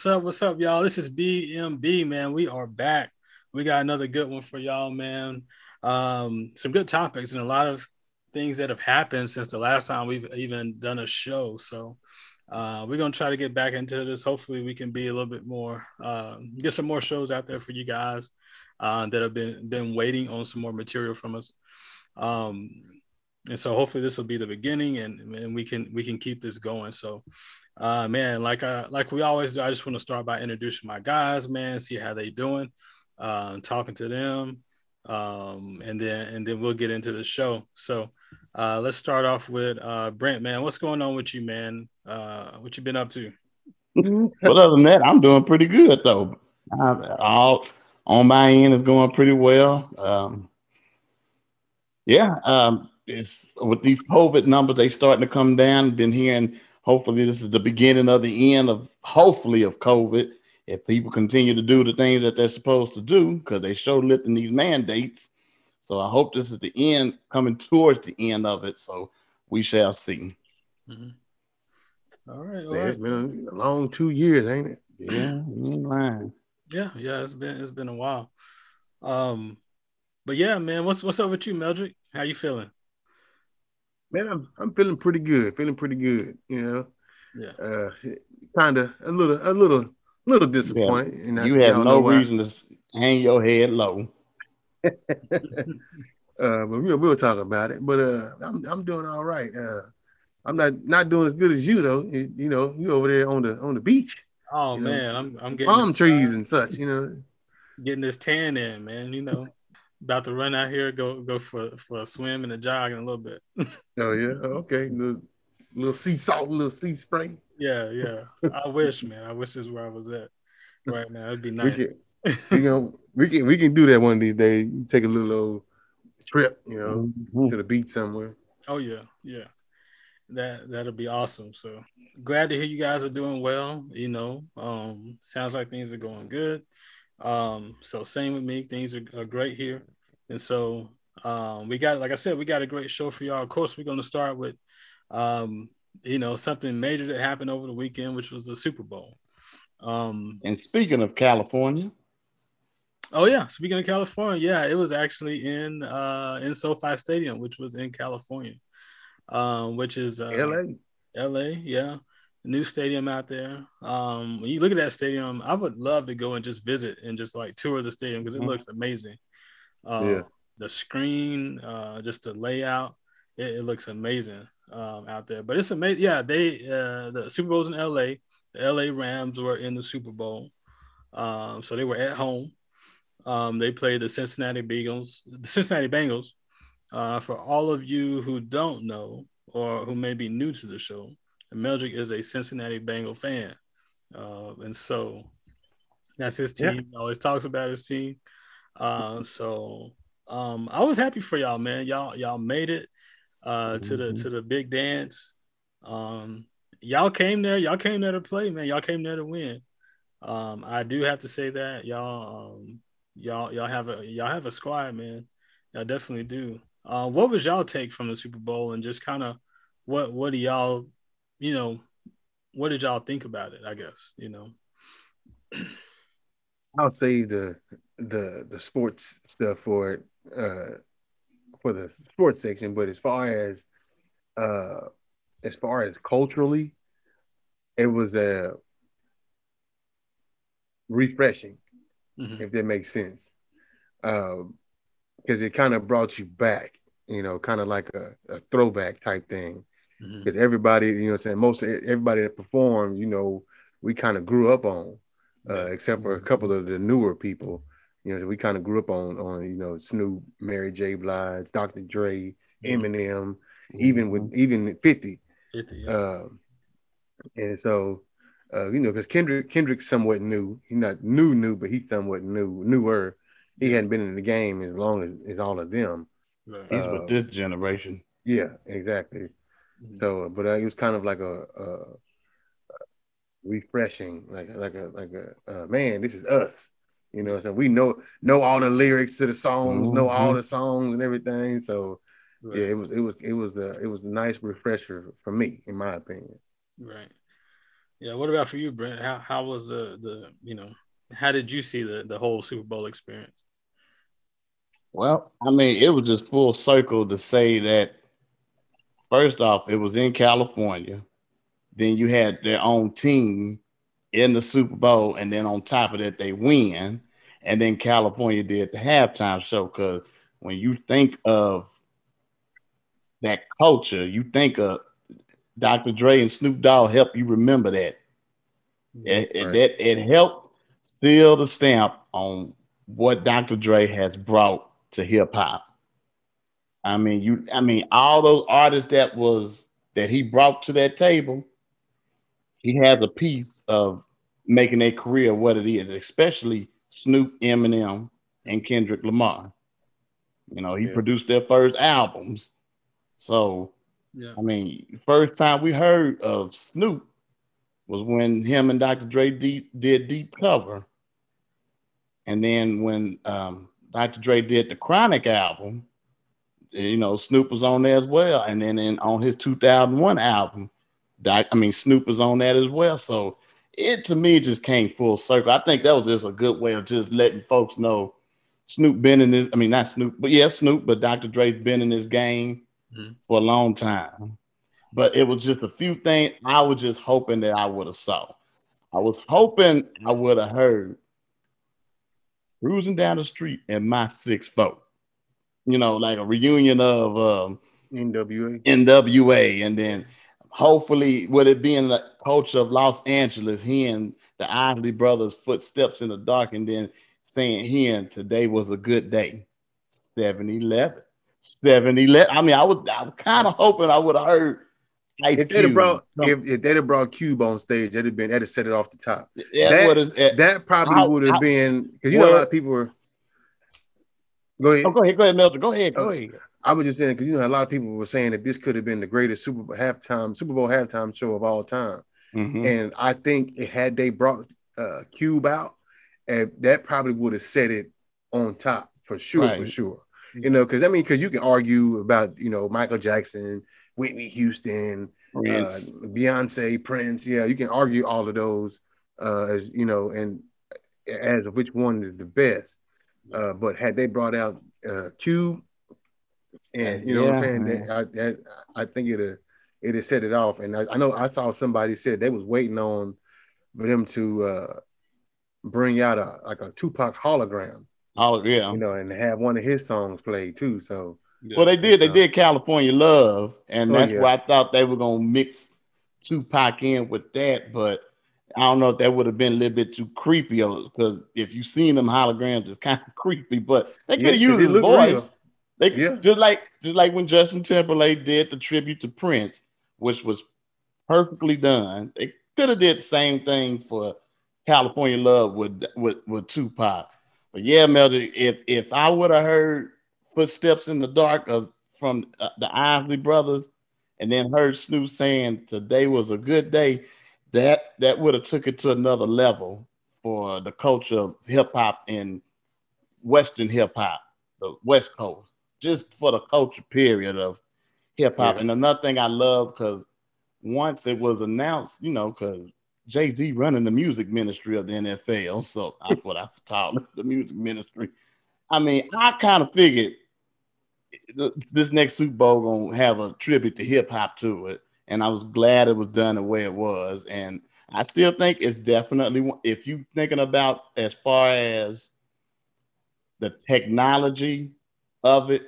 What's up? What's up, y'all? This is BMB, man. We are back. We got another good one for y'all, man. Um, some good topics and a lot of things that have happened since the last time we've even done a show. So uh, we're gonna try to get back into this. Hopefully, we can be a little bit more, uh, get some more shows out there for you guys uh, that have been been waiting on some more material from us. Um, and so hopefully this will be the beginning, and, and we can we can keep this going. So, uh, man, like I like we always do, I just want to start by introducing my guys, man, see how they doing, uh, talking to them, um, and then and then we'll get into the show. So. Uh, let's start off with uh, Brent, man. What's going on with you, man? Uh, what you been up to? but other than that, I'm doing pretty good though. I'm, all on my end is going pretty well. Um, yeah, um, it's with these COVID numbers, they starting to come down. Been hearing. Hopefully, this is the beginning of the end of hopefully of COVID. If people continue to do the things that they're supposed to do, because they show lifting these mandates, so I hope this is the end, coming towards the end of it. So we shall see. Mm-hmm. All right, all Man, right. it's been a long two years, ain't it? Yeah, you ain't lying. Yeah, yeah, it's been it's been a while. Um, but yeah, man, what's what's up with you, Meldrick? How you feeling? Man, I'm I'm feeling pretty good. Feeling pretty good. You know, Yeah. uh, kind of a little a little little disappointed. and I- You have no know why. reason to hang your head low. uh, but we'll we'll talk about it. But uh, I'm I'm doing all right. Uh, I'm not not doing as good as you though. You, you know, you over there on the on the beach, Oh You know, man, I'm I'm getting palm trees and such. You know, getting this tan in, man. You know, about to run out here, go go for for a swim and a jog in a little bit. oh yeah, okay, little, little sea salt, little sea spray. yeah, yeah. I wish, man. I wish this is where I was at right now. It'd be We nice. can we can we can we can do that one of these days. Take a little old trip, you know, Mhm. to the beach somewhere. Oh yeah, yeah. That that'll be awesome. So glad to hear you guys are doing well. You know, um, sounds like things are going good. Um, so same with me, things are, are great here. And so um, we got, like I said, we got a great show for y'all. Of course, we're going to start with, um, you know, something major that happened over the weekend, which was the Super Bowl. Um, And speaking of California, oh yeah, speaking of California, yeah, it was actually in uh, in SoFi Stadium, which was in California, um, which is uh, LA. LA, yeah. New stadium out there. Um, when you look at that stadium, I would love to go and just visit and just like tour the stadium because it Mhm. looks amazing. Uh, Yeah. The screen, uh, just the layout, it, it looks amazing um, out there. But it's amazing. Yeah, they uh, the Super Bowl's in LA. The LA Rams were in the Super Bowl, um, so they were at home. Um, they played the Cincinnati Bengals. The Cincinnati Bengals. Uh, for all of you who don't know or who may be new to the show, Meldrick is a Cincinnati Bengal fan, uh, and so that's his Yeah. team. He always talks about his team. Uh, so um, I was happy for y'all, man. Y'all y'all made it uh, to the Mhm. to the big dance. Um, y'all came there. Y'all came there to play, man. Y'all came there to win. Um, I do have to say that y'all um, y'all y'all have a y'all have a squad, man. Y'all definitely do. Uh, what was y'all take from the Super Bowl and just kind of what what do y'all you know what did y'all think about it? I guess you know. I'll save the the the sports stuff for it uh for the sports section, but as far as uh as far as culturally, it was uh refreshing, Mhm. if that makes sense. Um because it kind of brought you back, you know, kind of like a, a throwback type thing. Because everybody, you know what I'm saying, most everybody that performed, you know, we kind of grew up on uh, except for a couple of the newer people. You know, we kind of grew up on on you know Snoop, Mary J. Blige, Dr. Dre, Eminem, even with even Fifty. 50, yeah. Um, and so, uh, you know, because Kendrick Kendrick's somewhat new. He's not new, new, but he's somewhat new, newer. He hadn't been in the game as long as, as all of them. Right. he's uh, with this generation. Yeah, exactly. Mhm. So, but uh, it was kind of like a, a, a refreshing, like like a like a uh, man. This is us, you know. So we know know all the lyrics to the songs, know all the songs and everything. So Right. yeah, it was it was it was a it was a nice refresher for me, in my opinion. Right. Yeah. What about for you, Brent? How how was the the you know how did you see the the whole Super Bowl experience? Well, I mean, it was just full circle to say that first off, it was in California. Then you had their own team in the Super Bowl, and then on top of that, they win. And then California did the halftime show because when you think of that culture, you think of Dr. Dre and Snoop Dogg help you remember that. It, it, that it helped seal the stamp on what Dr. Dre has brought to hip hop. I mean, you I mean, all those artists that was that he brought to that table, he has a piece of making their career what it is, especially Snoop, Eminem, and Kendrick Lamar. You know, he yeah. produced their first albums. So, yeah. I mean, first time we heard of Snoop was when him and Dr. Dre deep, did Deep Cover. And then when um, Dr. Dre did the Chronic album, you know, Snoop was on there as well. And then in, on his 2001 album, Doc, I mean, Snoop was on that as well. So it to me just came full circle. I think that was just a good way of just letting folks know Snoop been in this. I mean, not Snoop, but yeah, Snoop, but Dr. Dre's been in this game mm-hmm. for a long time. But it was just a few things I was just hoping that I would have saw. I was hoping I would have heard cruising down the street in my six vote. You know, like a reunion of um, NWA. NWA, and then hopefully, with it being the culture of Los Angeles, hearing the Isley brothers' footsteps in the dark, and then saying, "Here, today was a good day." 7-Eleven. 7-Eleven. I mean, I was, I was kind of hoping I would have heard. if they'd have brought if, if they'd have brought Cube on stage, that'd have been that'd have set it off the top. Yeah, that, that probably would have been because you know a lot of people were. Go ahead. Oh, go ahead. Go ahead, Milton. Go ahead. Go oh, ahead. I was just saying because you know a lot of people were saying that this could have been the greatest Super Bowl halftime Super Bowl halftime show of all time, mm-hmm. and I think it had they brought uh, Cube out, and that probably would have set it on top for sure, right. for sure. You know, because I mean, because you can argue about you know Michael Jackson, Whitney Houston, uh, Beyonce, Prince. Yeah, you can argue all of those uh, as you know, and as of which one is the best. Uh, but had they brought out uh, Cube and you know yeah, what I'm saying? That, I, that, I think it it has set it off. And I, I, know I saw somebody said they was waiting on for them to uh, bring out a like a Tupac hologram. Oh yeah, you know, and have one of his songs played too. So well, they did. They did California Love, and oh, that's yeah. where I thought they were gonna mix Tupac in with that, but. I don't know if that would have been a little bit too creepy because if you've seen them holograms, it's kind of creepy, but they could have yeah, used his voice. Real. They yeah. just like just like when Justin Timberlake did the tribute to Prince, which was perfectly done. They could have did the same thing for California Love with with with Tupac. But yeah, Melody, if if I would have heard footsteps in the dark of from uh, the Isley brothers, and then heard Snoop saying today was a good day, that that would have took it to another level for the culture of hip hop in Western hip hop, the West Coast just for the culture period of hip hop. Yeah. And another thing I love because once it was announced, you know, because Jay Z running the music ministry of the NFL, so that's what I call it, the music ministry. I mean, I kind of figured this next Super Bowl gonna have a tribute to hip hop to it, and I was glad it was done the way it was. And I still think it's definitely if you thinking about as far as the technology of it,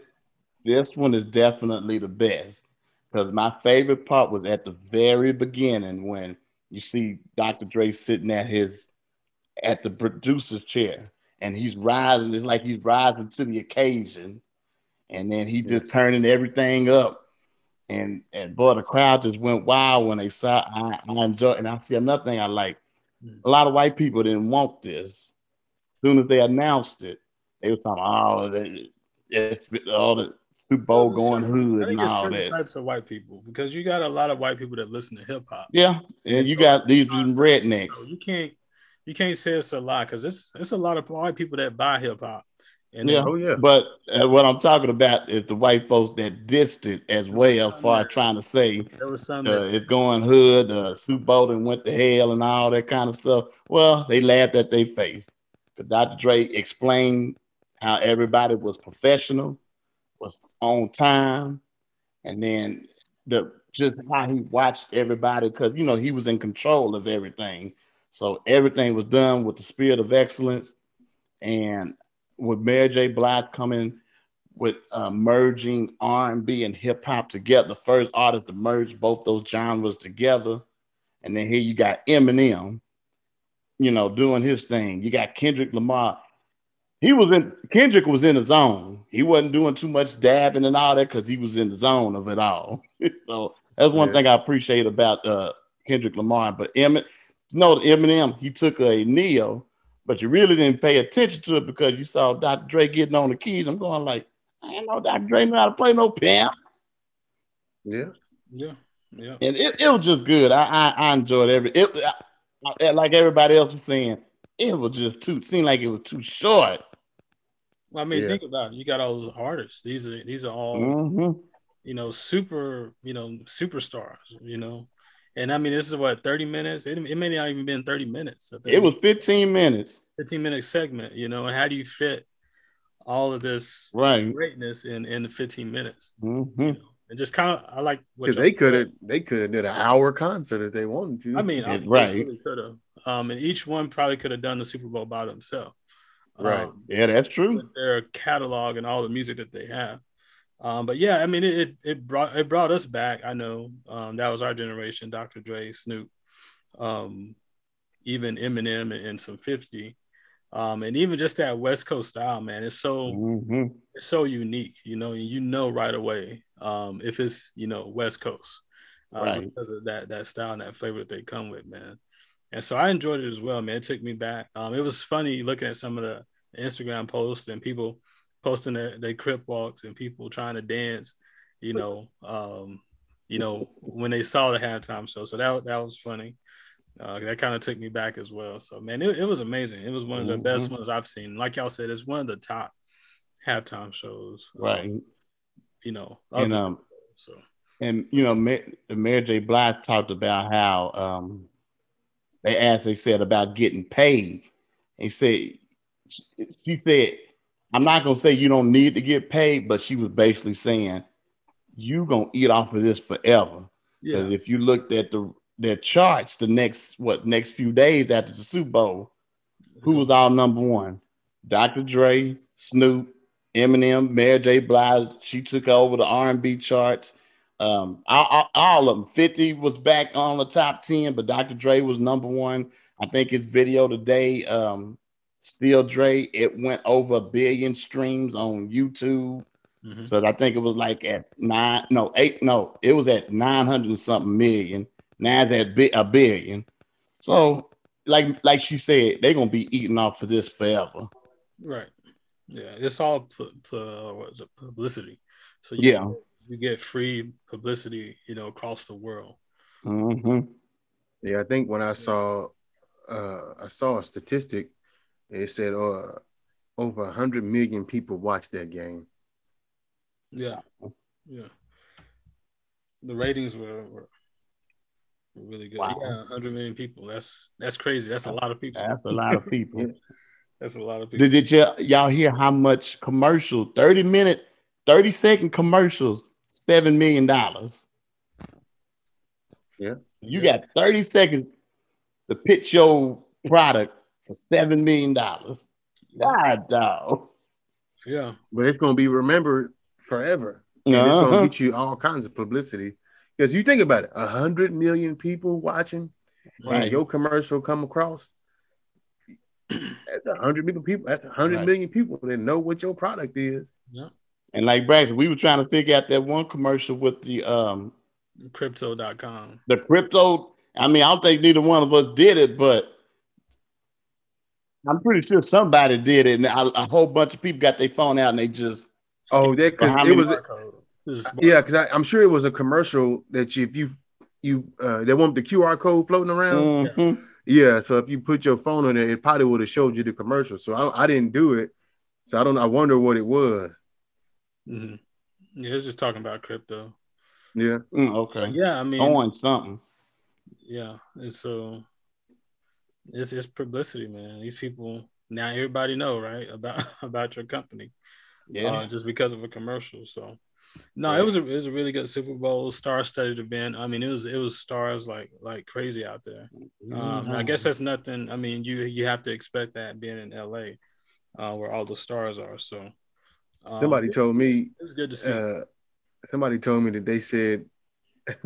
this one is definitely the best. Because my favorite part was at the very beginning when you see Dr. Dre sitting at his at the producer's chair and he's rising, it's like he's rising to the occasion. And then he just turning everything up. And and boy, the crowd just went wild when they saw I, I enjoy and I see another thing I like. Hmm. A lot of white people didn't want this. As soon as they announced it, they were talking, oh, they, it's all the Super Bowl going hood and all that. Types of white people because you got a lot of white people that listen to hip hop. Yeah, and you got these rednecks. So you can't you can't say it's a lot because it's it's a lot of white people that buy hip hop, And Yeah. then, Oh yeah. But uh, what I'm talking about is the white folks that dissed it as well, as far trying to say there was some uh, it's going hood, uh, Super Bowl and went to hell and all that kind of stuff. Well, they laughed at their face. Because Dr. Dre explained how everybody was professional, was on time, and then the just how he watched everybody because you know he was in control of everything. So everything was done with the spirit of excellence, and with Mary J. Blige coming with uh, merging R&B and hip hop together, the first artist to merge both those genres together. And then here you got Eminem, you know, doing his thing. You got Kendrick Lamar. He was in Kendrick was in the zone. He wasn't doing too much dabbing and all that because he was in the zone of it all. so that's one Yeah. thing I appreciate about uh, Kendrick Lamar. But Emmett, no, Eminem, he took a Neo, but you really didn't pay attention to it because you saw Dr. Dre getting on the keys. I'm going like, I ain't know Dr. Dre know how to play no pimp. Yeah. yeah, yeah. And it, it was just good. I I, I enjoyed every it I- I- like everybody else was saying, it was just too seemed like it was too short. Well, I mean, Yeah. think about it. You got all those artists. These are these are all Mhm. you know super you know superstars. You know, and I mean, this is what thirty minutes. It, it may not even been thirty minutes. a 30 It was 15 minutes. 15 minute segment. You know, and how do you fit all of this Right. greatness in in the 15 minutes? Mhm. You know? And just kind of, I like what Because they could have they could have did an hour concert if they wanted to. I mean, I, right. really could have. Um, and each one probably could have done the Super Bowl by themselves. Right. Um, Yeah, that's true. their catalog and all the music that they have. Um, but yeah, I mean, it, it it brought it brought us back. I know um, that was our generation, Dr. Dre, Snoop, um, even Eminem, and, and some Fifty, um, and even just that West Coast style, man. It's so Mhm. it's so unique, you know. You know right away um, if it's you know West Coast, um, Right. because of that that style and that flavor that they come with, man. And so I enjoyed it as well, man. It took me back. Um, it was funny looking at some of the Instagram posts and people posting their, their crip walks and people trying to dance, you know, um, you know, when they saw the halftime show. So that that was funny. Uh, that kind of took me back as well. So man, it, it was amazing. It was one of the best Mhm. ones I've seen. Like y'all said, it's one of the top halftime shows. um, Right. you know. And um so and you know, Mayor, Mary J. Blige talked about how um, they asked, they said about getting paid. He said, she said, I'm not gonna say you don't need to get paid, but she was basically saying you gonna eat off of this forever. yeah, Because if you looked at the their charts the next what next few days after the Super Bowl, who was all number one? Dr. Dre, Snoop, Eminem, Mary J. Blige. She took over the R&B charts. Um, all, all- all of them. 50 was back on the top 10, but Dr. Dre was number one. I think his video today, um, Still Dre, it went over a billion streams on YouTube. Mhm. So I think it was like at nine, no, eight, no, it was at 900 and something million. Now it's at bi- a billion. So, like like she said, they're gonna be eating off of this forever. right. Yeah, it's all pu- pu- what is it, publicity. So you, Yeah. you get free publicity, you know, across the world. hmm Yeah, I think when I saw uh I saw a statistic, it said uh over hundred million people watched that game. Yeah, yeah. The ratings were, were, were really good. Wow. Yeah, 100 million people. That's that's crazy. That's a lot of people. That's a lot of people. Yeah. That's a lot of people. Did, did y'all, y'all hear how much commercial, 30 minute, 30 second commercials, $7 million? Yeah. You got 30 seconds to pitch your product for $7 million. God, dog. Yeah, But it's gonna be remembered forever. And it's Uh-huh. gonna get you all kinds of publicity. Because you think about it, a hundred million people watching Right. and your commercial come across. That's a hundred million people. That's a hundred Right. million people that know what your product is. Yeah. And like Braxton, we were trying to figure out that one commercial with the um crypto.com. the crypto. I mean, I don't think neither one of us did it, but I'm pretty sure somebody did it, and a, a whole bunch of people got their phone out and they just Oh, that But it was Barcode. Yeah, because I'm sure it was a commercial that you, if you you uh they want the QR code floating around. Mhm. Yeah, so if you put your phone on there, it probably would have showed you the commercial. So I, I didn't do it, So I don't. I wonder what it was. Mhm. Yeah, it's just talking about crypto. Yeah. Mm, okay. Yeah, I mean, On something. yeah, and so it's it's publicity, man. These people now everybody know right about about your company, Yeah. uh, just because of a commercial. So no, Right. it was a it was a really good Super Bowl star-studded event. I mean, it was it was stars like like crazy out there. Um, I guess that's nothing. I mean, you you have to expect that being in LA, uh, where all the stars are. So um, Somebody told me. it was good to see. Uh, somebody told me that they said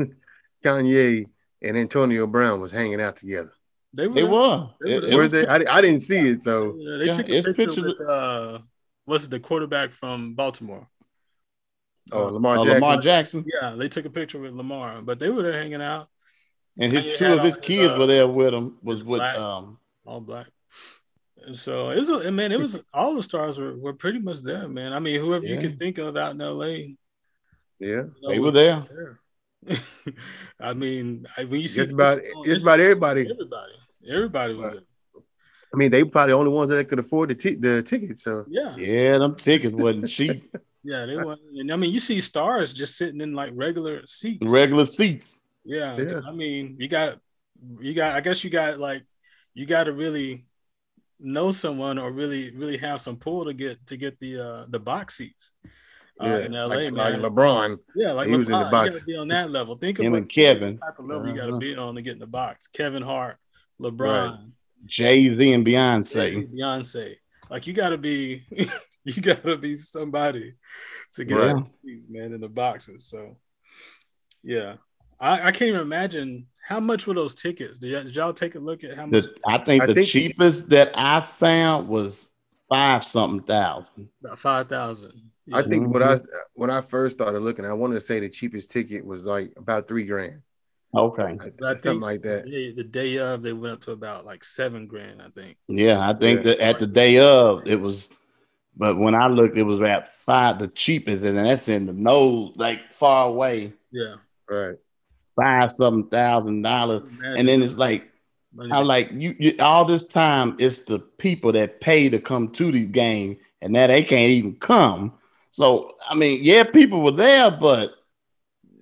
Kanye and Antonio Brown was hanging out together. They They were. They It- were- it Were was- they? I, I didn't see it. So Yeah, they Yeah, took a it's picture with uh, what's the quarterback from Baltimore? oh, Uh, Lamar uh, Jackson. Lamar Jackson yeah, they took a picture with Lamar, but they were there hanging out, and his two of his kids uh, were there with him. Was with black- um. all black. And so it was, a, man, it was all the stars were, were pretty much there, man. I mean, whoever you Yeah. could think of out in LA, you Yeah. know, They were there. there. I mean, I, when you see the about just about everybody. everybody, everybody was Right. there. I mean, they probably the only ones that could afford the t- the tickets. So Yeah, Yeah, them tickets wasn't cheap. yeah, they were. And I mean, you see stars just sitting in like regular seats. Regular seats. Yeah, Yeah. 'cause, I mean, you got, you got. I guess you got like, you got to really know someone or really, really have some pull to get to get the uh the box seats. Uh, yeah, in LA, like, man. like LeBron. yeah, like he was in the LeBron, box. You got to be on that level. Think Him about and Kevin. the type of level you got to Uh-huh. be on to get in the box. Kevin Hart, LeBron, Jay Z and Beyonce. Beyonce. Like you got to be, you got to be somebody to get Right. these man in the boxes. So, yeah, I, I can't even imagine how much were those tickets. Did y'all, did y'all take a look at how much? The, I think I the think- cheapest that I found was five something thousand. About five thousand. I think when I when I first started looking, I wanted to say the cheapest ticket was like about three grand, Okay. I something think like that. The day, the day of, they went up to about like seven grand. I think. Yeah, I think Yeah. that at the day of it was, but when I looked, it was at five, the cheapest, and that's in the nose, like far away, Yeah. Right. five something thousand dollars, and then it's like I like you, you all this time it's the people that pay to come to the game and now they can't even come. So I mean, yeah, people were there, but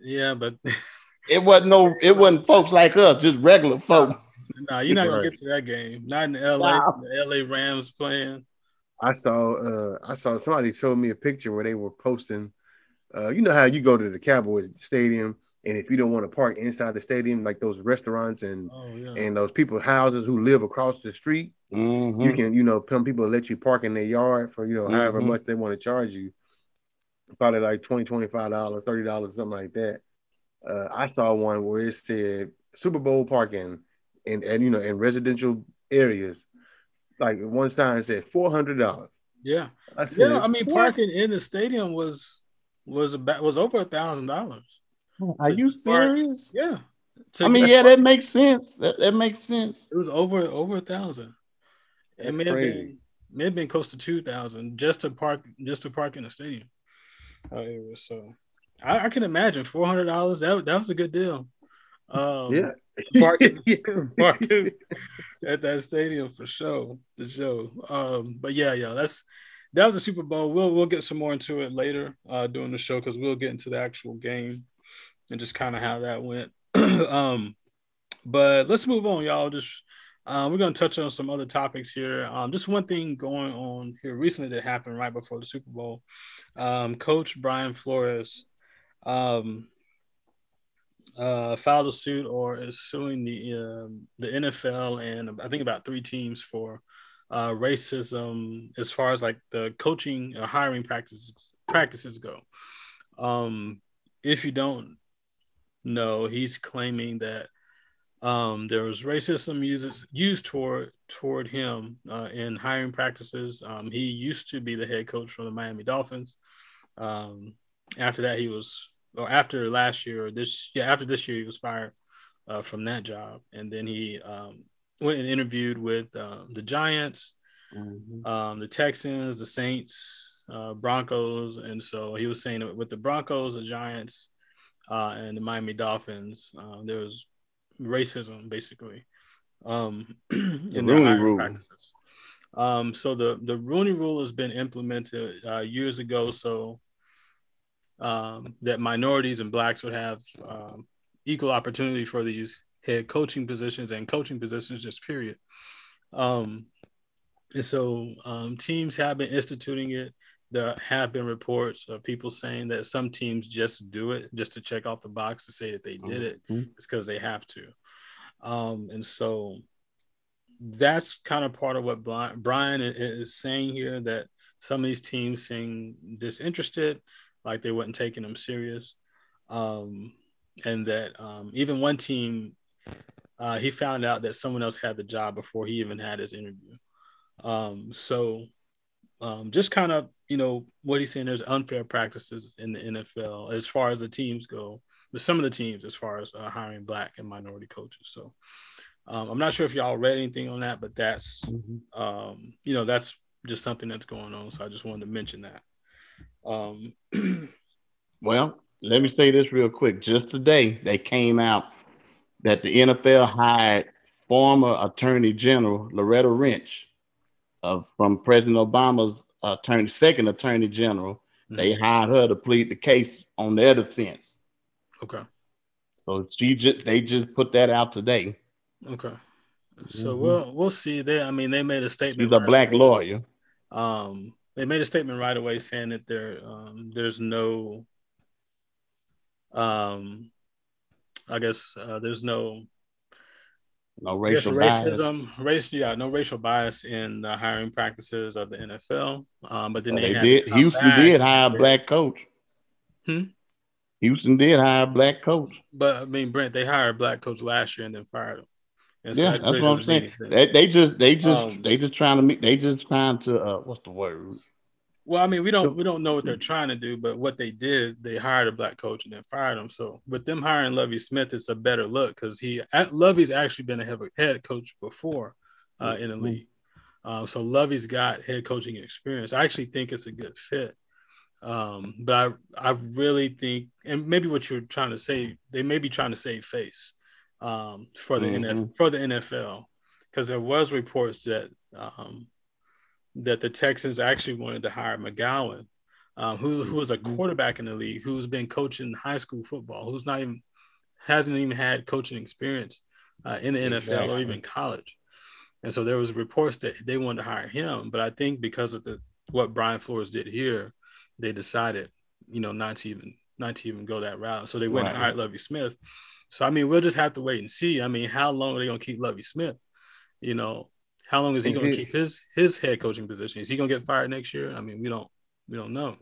yeah, but it wasn't no it wasn't folks like us, just regular folk. no, you're not gonna get to that game. Not in the LA. Wow. The LA Rams playing. I saw uh I saw somebody showed me a picture where they were posting uh you know how you go to the Cowboys stadium and if you don't want to park inside the stadium like those restaurants and Oh yeah. and those people's houses who live across the street Mhm. you can you know some people let you park in their yard for you know however Mhm. much they want to charge you probably like 20 dollars 30 dollars something like that uh, i saw one where it said super bowl parking and and you know in residential areas like one sign said 400 dollars yeah. i said Yeah. I mean, "What?" parking in the stadium was was about was over a thousand dollars. Are you serious? Yeah. I mean, yeah, that makes sense. That, that makes sense. It was over over a thousand. It That's may have been may have been close to two thousand just to park just to park in the stadium. It was so I, I can imagine four hundred dollars. That that was a good deal. Um, yeah parking, parking at that stadium for sure. The show. Um, but yeah, yeah, that's that was the Super Bowl. We'll we'll get some more into it later uh, during the show because we'll get into the actual game and just kind of how that went. um, but let's move on, y'all. Just uh, we're gonna touch on some other topics here. Um, just one thing going on here recently that happened right before the Super Bowl. Um, Coach Brian Flores um, uh, filed a suit or is suing the um, the NFL and I think about three teams for uh, racism as far as like the coaching or hiring practices practices go. Um, if you don't know, he's claiming that um, there was racism uses used toward toward him uh, in hiring practices. Um, he used to be the head coach for the Miami Dolphins. Um, after that, he was or after last year or this yeah after this year he was fired uh, from that job, and then he um, went and interviewed with uh, the Giants, Mhm. um, the Texans, the Saints, uh, Broncos, and so he was saying with the Broncos, the Giants, uh, and the Miami Dolphins, uh, there was racism basically um, in their Rooney Rule. practices. Um, so the the Rooney Rule has been implemented uh, years ago, so um, that minorities and blacks would have um, equal opportunity for these head coaching positions and coaching positions, just period. Um, and so um, teams have been instituting it. There have been reports of people saying that some teams just do it just to check off the box to say that they did it Mhm. because they have to. Um, and so that's kind of part of what Brian is saying here that some of these teams seem disinterested, like they weren't taking them serious. Um, and that um, even one team, uh, he found out that someone else had the job before he even had his interview. Um, so um, just kind of, you know, what he's saying, there's unfair practices in the NFL as far as the teams go, but some of the teams as far as uh, hiring black and minority coaches. So um, I'm not sure if y'all read anything on that, but that's, Mhm. um, you know, that's just something that's going on. So I just wanted to mention that. Um, Well, let me say this real quick. Just today, they came out that the NFL hired former Attorney General Loretta Lynch uh, from President Obama's attorney, second Attorney General. They hired her to plead the case on their defense. okay. So she just they just put that out today. Okay. So Mhm. we'll we'll see. They I mean they made a statement. She's a right black lawyer. Um they made a statement right away saying that there um there's no um I guess uh, there's no No racial bias. racism, race, yeah, no racial bias in the hiring practices of the NFL. Um, but then Well, they, they had did. Houston back did hire a black coach. Hmm? Houston did hire a black coach. But I mean, Brent, they hired a black coach last year and then fired him. Yeah, that's what I'm saying. They, they just they just Um, they just trying to meet. They just trying to uh, what's the word? Well, I mean, we don't we don't know what they're trying to do, but what they did, they hired a black coach and then fired him. So with them hiring Lovie Smith, it's a better look because he Lovie's actually been a head- coach before uh, in the Mhm. league. Um, so Lovie's got head coaching experience. I actually think it's a good fit. Um, but I I really think, and maybe what you're trying to say, they may be trying to save face um, for the NF, Mhm. for the NFL because there was reports that um, that the Texans actually wanted to hire McCown, um, who who was a Mhm. quarterback in the league, who's been coaching high school football, who's not even hasn't even had coaching experience uh, in the NFL or even college. And so there was reports that they wanted to hire him, but I think because of the what Brian Flores did here, they decided, you know, not to even not to even go that route. So they went and Right. hired Lovie Smith. So I mean, we'll just have to wait and see. I mean, how long are they gonna keep Lovie Smith? You know, how long is he gonna keep his his head coaching position? Is he gonna get fired next year? I mean, we don't we don't know.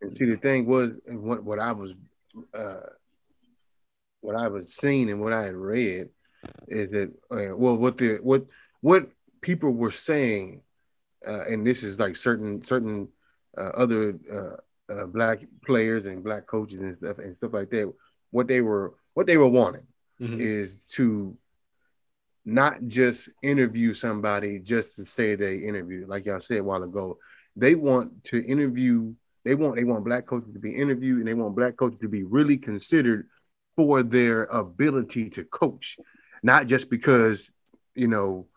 And see, the thing was, what what I was, uh, what I was seeing and what I had read is that, uh, well, what the what what people were saying, uh, and this is like certain certain uh, other uh, uh, black players and black coaches and stuff and stuff like that. What they were what they were wanting Mhm. is to not just interview somebody just to say they interviewed, like y'all said a while ago. They want to interview. They want they want black coaches to be interviewed, and they want black coaches to be really considered for their ability to coach, not just because you know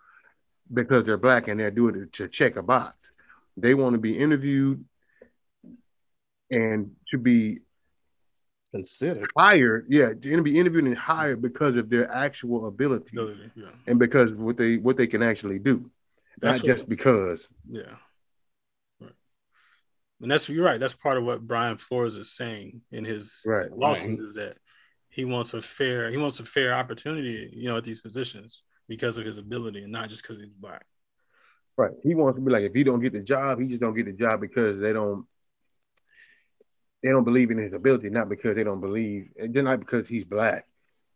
because they're black and they're doing it to check a box. They want to be interviewed and to be Considered. hired, yeah, to be interviewed and hired because of their actual ability Ability, Yeah, and because what they what they can actually do, That's not what- just because. yeah. Right. And that's you're right. That's part of what Brian Flores is saying in his Right, lawsuit right. is that he wants a fair he wants a fair opportunity, you know, at these positions because of his ability and not just because he's black. Right. He wants to be like, if he don't get the job, he just don't get the job because they don't they don't believe in his ability, not because they don't believe, and then not because he's black.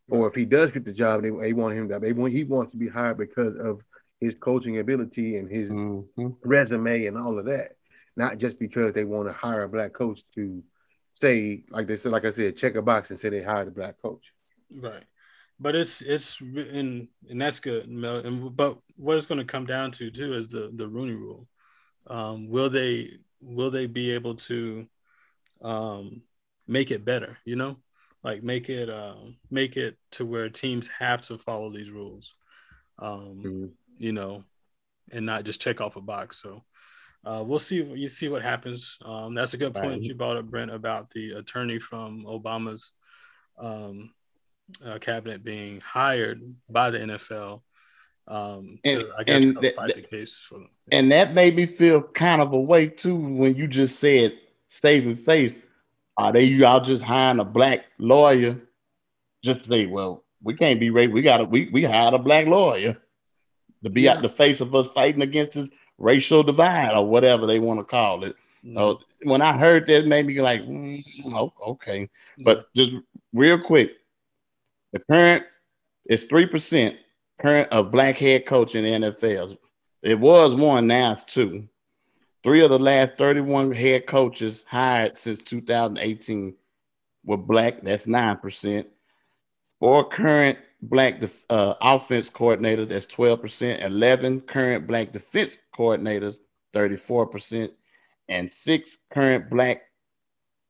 Or if he does get the job, they, they want him to they want he wants to be hired because of his coaching ability and his Mhm. resume and all of that. Not just because they want to hire a black coach to say, like they said, like I said, check a box and say they hired a black coach. Right. But it's it's and and that's good. Mel. And but what it's going to come down to too is the the Rooney Rule. Um, will they will they be able to um, make it better? You know, like make it um, make it to where teams have to follow these rules. Um, Mhm. You know, and not just check off a box. So uh, we'll see. You see what happens. Um, that's a good point right. you brought up, Brent, about the attorney from Obama's um, uh, cabinet being hired by the NFL. Um, and, to, I guess and that, fight the case for them. And that made me feel kind of a way too when you just said saving face. Are they y'all just hiring a black lawyer? Just say, well, we can't be racist. We got to we we hired a black lawyer to be yeah. at the face of us fighting against this racial divide or whatever they want to call it. Mm-hmm. Uh, when I heard that, it made me like, mm, oh, okay. But just real quick, the current is three percent current of black head coach in the NFL. It was one, now it's two. Three of the last 31 head coaches hired since 2018 were black. That's 9%. Four current black def- uh, offense coordinators, that's 12%. 11 current black defense coordinators, 34%. And six current black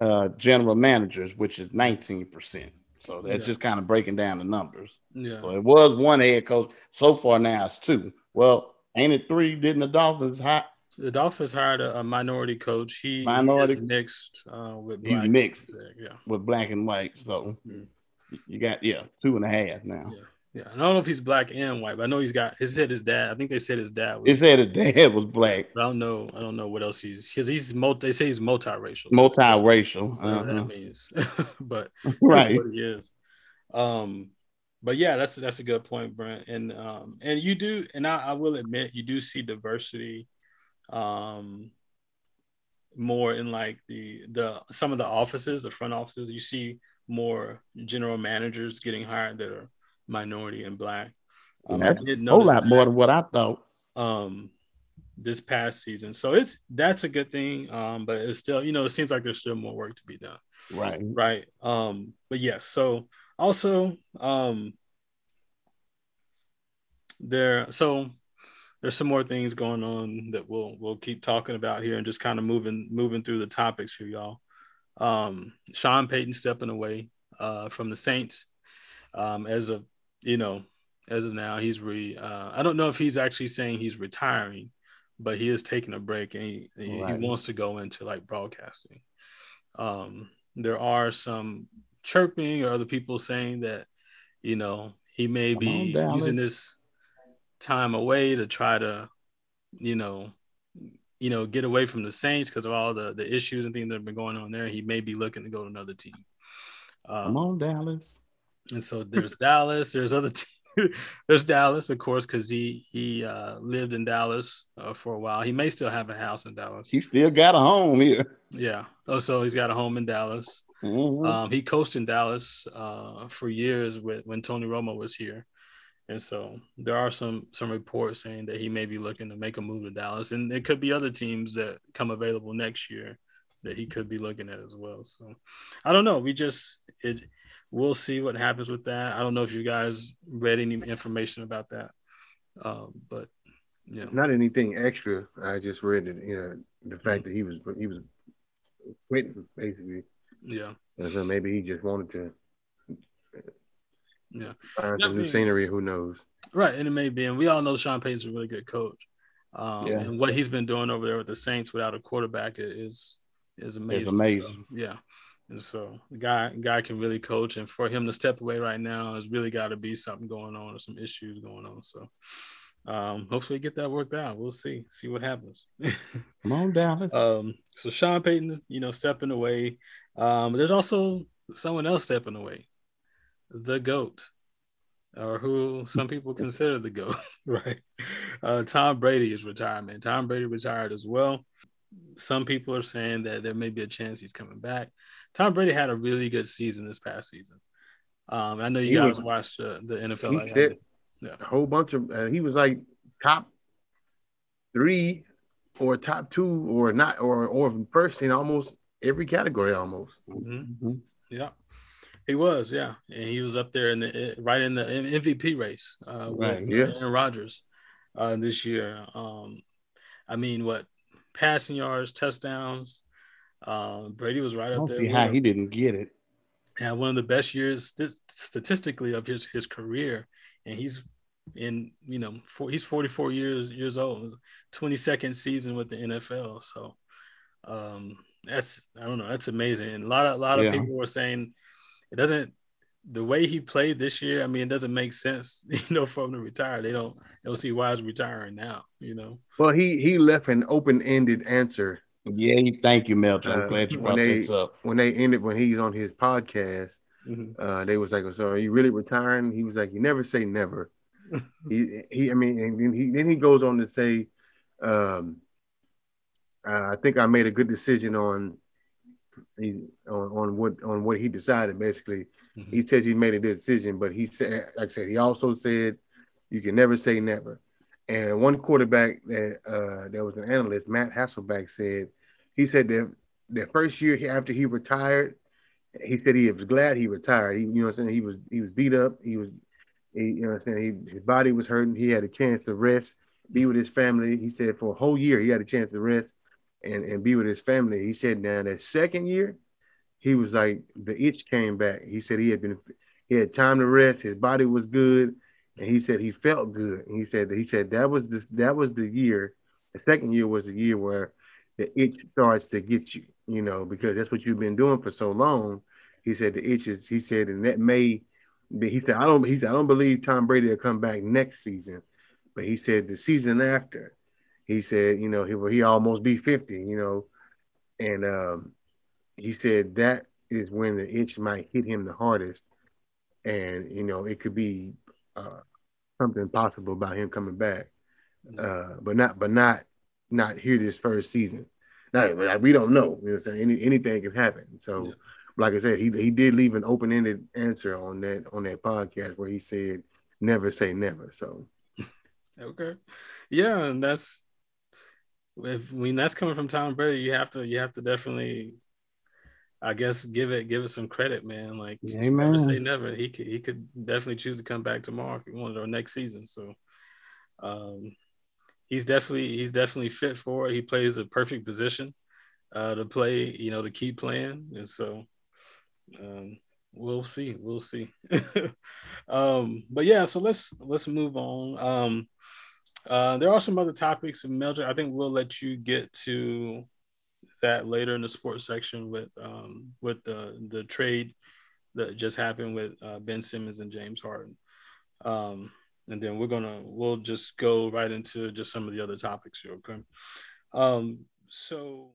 uh, general managers, which is 19%. So that's yeah. just kind of breaking down the numbers. Yeah. So it was one head coach. So far now it's two. Well, ain't it three? Didn't the Dolphins hire? The Dolphins hired a, a minority coach. He minority mixed uh, with black. He's mixed, yeah, with black and white. So mm. you got yeah two and a half now. Yeah. Yeah, I don't know if he's black and white, but I know he's got. He said his dad. I think they said his dad. Was, he said his dad was black. I don't know. I don't know what else he's because he's multi. They say he's multiracial. Multiracial. Uh-huh. that means, but right, what he is. Um, but yeah, that's that's a good point, Brent. And um, and you do, and I, I will admit, you do see diversity, um, more in like the the some of the offices, the front offices. You see more general managers getting hired that are minority and black. Um, that's a whole lot more than what I thought. Um, this past season, so it's that's a good thing. Um, but it's still, you know, it seems like there's still more work to be done. Right. Right. Um, but yes, so also, um, there so there's some more things going on that we'll we'll keep talking about here and just kind of moving moving through the topics here, y'all. Um, Sean Payton stepping away uh, from the Saints um, as of you know as of now he's re uh, I don't know if he's actually saying he's retiring, but he is taking a break and he, right. he wants to go into like broadcasting. Um, there are some chirping or other people saying that, you know, he may Come be on, using this time away to try to, you know, you know, get away from the Saints because of all the the issues and things that have been going on there. He may be looking to go to another team. Um, Come on, Dallas. And so there's Dallas. There's other. Te- there's Dallas, of course, because he he uh, lived in Dallas uh, for a while. He may still have a house in Dallas. He still got a home here. Yeah. Oh, so he's got a home in Dallas. Mm-hmm. Um, he coached in Dallas uh, for years with when Tony Romo was here, and so there are some some reports saying that he may be looking to make a move to Dallas, and there could be other teams that come available next year that he could be looking at as well. So I don't know. We just it we'll see what happens with that. I don't know if you guys read any information about that, um, but yeah, not anything extra. I just read it. You know, the fact mm-hmm. that he was he was quitting basically. Yeah. And so maybe he just wanted to yeah. find some new scenery. Who knows? Right. And it may be. And we all know Sean Payton's a really good coach. Um, yeah. And what he's been doing over there with the Saints without a quarterback is is amazing. It's amazing. So, yeah. And so the guy guy can really coach, and for him to step away right now has really got to be something going on or some issues going on. So um, hopefully get that worked out. We'll see, see what happens. Come on, Dallas. um, so Sean Payton, you know, stepping away. Um, there's also someone else stepping away, the GOAT, or who some people consider the GOAT, right? Uh, Tom Brady is retirement. Tom Brady retired as well. Some people are saying that there may be a chance he's coming back. Tom Brady had a really good season this past season. Um, I know you he guys was, watched uh, the NFL. He said yeah. a whole bunch of. Uh, he was like top three, or top two, or not, or or first in almost every category almost. Mm-hmm. mm-hmm. Yeah, he was. Yeah, and he was up there in the right in the MVP race. Uh, right. With yeah. Aaron Rodgers uh, this year. Um, I mean, what passing yards, touchdowns. Um, Brady was right up there. See how he didn't get it. Had one of the best years st- statistically of his his career, and he's in you know for, he's 44 years years old 22nd season with the NFL so um that's I don't know that's amazing and a lot of a lot of yeah. people were saying it doesn't the way he played this year I mean it doesn't make sense you know for him to retire. They don't they don't see why he's retiring now you know? Well he he left an open-ended answer. Yeah thank you Melton. I'm uh, glad you brought they, this up. when they ended when he's on his podcast mm-hmm. uh they was like so are you really retiring? He was like you never say never. He, he, I mean, and then he, then he goes on to say, um, I think I made a good decision on, on, on what, on what he decided. Basically, mm-hmm. he says he made a decision, but he said, like I said, he also said, you can never say never. And one quarterback that uh, there was an analyst, Matt Hasselbeck, said he said that the first year after he retired, he said he was glad he retired. He, you know, what I'm saying he was he was beat up. He was he, you know, what I'm saying he, his body was hurting. He had a chance to rest, be with his family. He said for a whole year he had a chance to rest and, and be with his family. He said now that second year, he was like the itch came back. He said he had been he had time to rest. His body was good, and he said he felt good. And he said he said that was this that was the year. The second year was the year where the itch starts to get you, you know, because that's what you've been doing for so long. He said the itch is. He said, and that may he said, I don't he said, I don't believe Tom Brady will come back next season. But he said the season after, he said, you know, he he almost be 50, you know. And um, he said that is when the itch might hit him the hardest. And, you know, it could be uh, something possible about him coming back. Uh, but not but not not here this first season. Now, like, we don't know. You know, saying Any, anything can happen. So yeah like I said, he he did leave an open ended answer on that on that podcast where he said never say never. So okay, yeah, and that's if I mean that's coming from Tom Brady, you have to you have to definitely, I guess, give it give it some credit, man. Like Amen. never say never. He could he could definitely choose to come back tomorrow if he wanted or next season. So, um, he's definitely he's definitely fit for it. He plays the perfect position uh, to play, you know, to keep playing, and so um, we'll see. We'll see. um, but yeah, so let's let's move on. Um, uh, there are some other topics, Mildred, I think we'll let you get to that later in the sports section with um, with the the trade that just happened with uh, Ben Simmons and James Harden. Um, and then we're gonna we'll just go right into just some of the other topics here. Okay. Um, so.